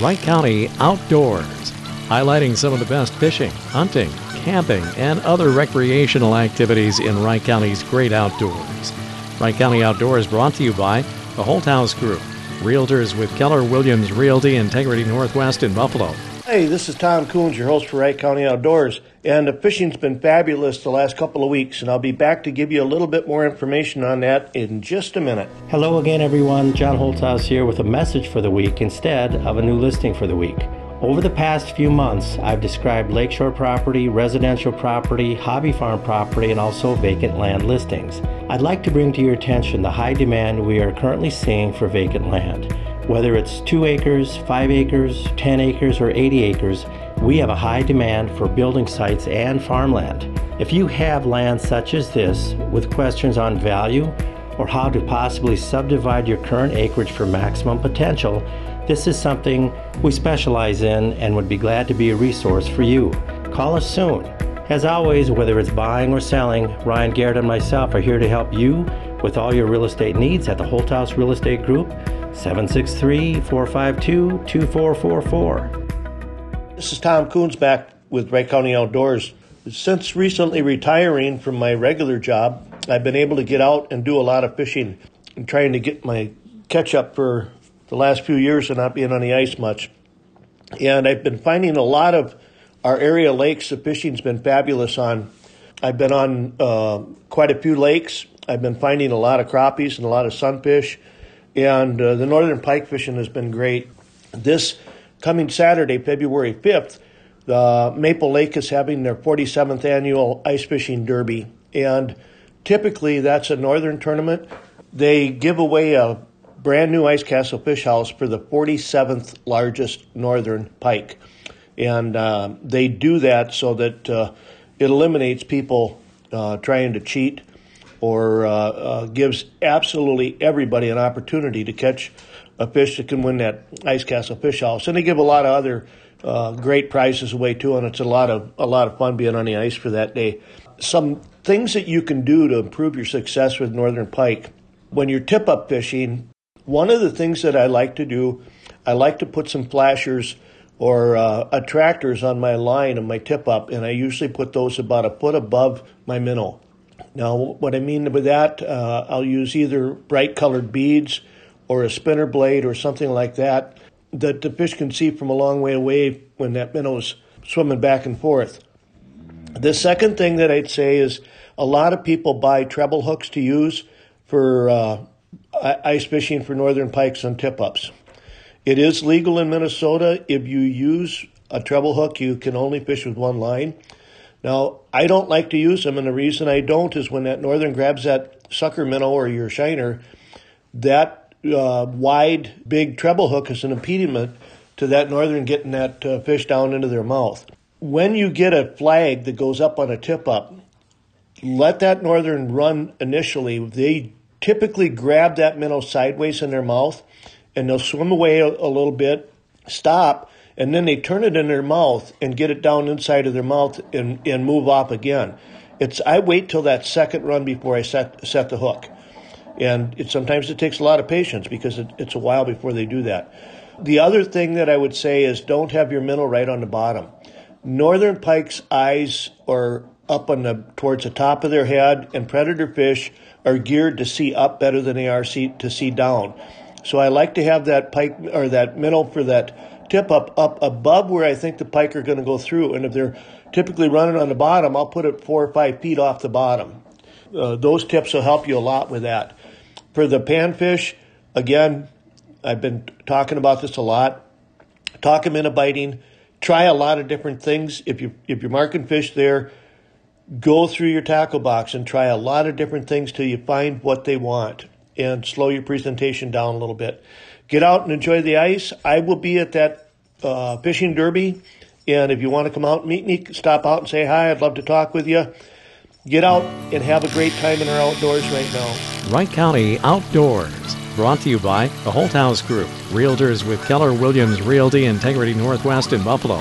Wright County Outdoors, highlighting some of the best fishing, hunting, camping, and other recreational activities in Wright County's great outdoors. Wright County Outdoors brought to you by the Holthouse Group, Realtors with Keller Williams Realty Integrity Northwest in Buffalo. Hey, this is Tom Coons, your host for Wright County Outdoors, and the fishing's been fabulous the last couple of weeks, and I'll be back to give you a little bit more information on that in just a minute. Hello again, everyone. John Holthouse here with a message for the week instead of a new listing for the week. Over the past few months, I've described lakeshore property, residential property, hobby farm property, and also vacant land listings. I'd like to bring to your attention the high demand we are currently seeing for vacant land. Whether it's 2 acres, 5 acres, 10 acres, or 80 acres, we have a high demand for building sites and farmland. If you have land such as this with questions on value or how to possibly subdivide your current acreage for maximum potential, this is something we specialize in and would be glad to be a resource for you. Call us soon. As always, whether it's buying or selling, Ryan Garrett and myself are here to help you with all your real estate needs at the Holthouse Real Estate Group 763 452 2444. This is Tom Coons back with Wright County Outdoors. Since recently retiring from my regular job, I've been able to get out and do a lot of fishing and trying to get my catch up for the last few years of not being on the ice much. And I've been finding a lot of our area lakes, the fishing's been fabulous on. I've been on uh, quite a few lakes. I've been finding a lot of crappies and a lot of sunfish and uh, the northern pike fishing has been great. This coming Saturday, February 5th, the Maple Lake is having their 47th annual ice fishing derby. And typically that's a northern tournament. They give away a brand new Ice Castle Fish House for the 47th largest northern pike. And uh, they do that so that uh, it eliminates people uh, trying to cheat or uh, uh, gives absolutely everybody an opportunity to catch a fish that can win that Ice Castle Fish House. And they give a lot of other uh, great prizes away too, and it's a lot of a lot of fun being on the ice for that day. Some things that you can do to improve your success with northern pike when you're tip up fishing. One of the things that I like to do, I like to put some flashers or uh, attractors on my line and my tip up, and I usually put those about a foot above my minnow. Now, what I mean by that, uh, I'll use either bright colored beads or a spinner blade or something like that that the fish can see from a long way away when that minnow's swimming back and forth. The second thing that I'd say is a lot of people buy treble hooks to use for uh, ice fishing for northern pikes and tip ups. It is legal in Minnesota. If you use a treble hook, you can only fish with one line. Now, I don't like to use them, and the reason I don't is when that northern grabs that sucker minnow or your shiner, that uh, wide, big treble hook is an impediment to that northern getting that uh, fish down into their mouth. When you get a flag that goes up on a tip up, let that northern run initially. They typically grab that minnow sideways in their mouth and they'll swim away a, a little bit, stop, and then they turn it in their mouth and get it down inside of their mouth and, and move off again. It's I wait till that second run before I set set the hook, and it sometimes it takes a lot of patience because it, it's a while before they do that. The other thing that I would say is don't have your minnow right on the bottom. Northern pike's eyes are up on the towards the top of their head, and predator fish are geared to see up better than they are see, to see down. So I like to have that pike or that minnow for that tip up up above where I think the pike are going to go through. And if they're typically running on the bottom, I'll put it four or five feet off the bottom. Uh, those tips will help you a lot with that. For the panfish, again, I've been talking about this a lot. Talk them into biting. Try a lot of different things. If you if you're marking fish there, go through your tackle box and try a lot of different things till you find what they want and slow your presentation down a little bit get out and enjoy the ice. I will be at that uh, fishing derby. And if you want to come out and meet me, stop out and say hi. I'd love to talk with you. Get out and have a great time in our outdoors right now. Wright County Outdoors, brought to you by the Holthouse Group, Realtors with Keller Williams Realty Integrity Northwest in Buffalo.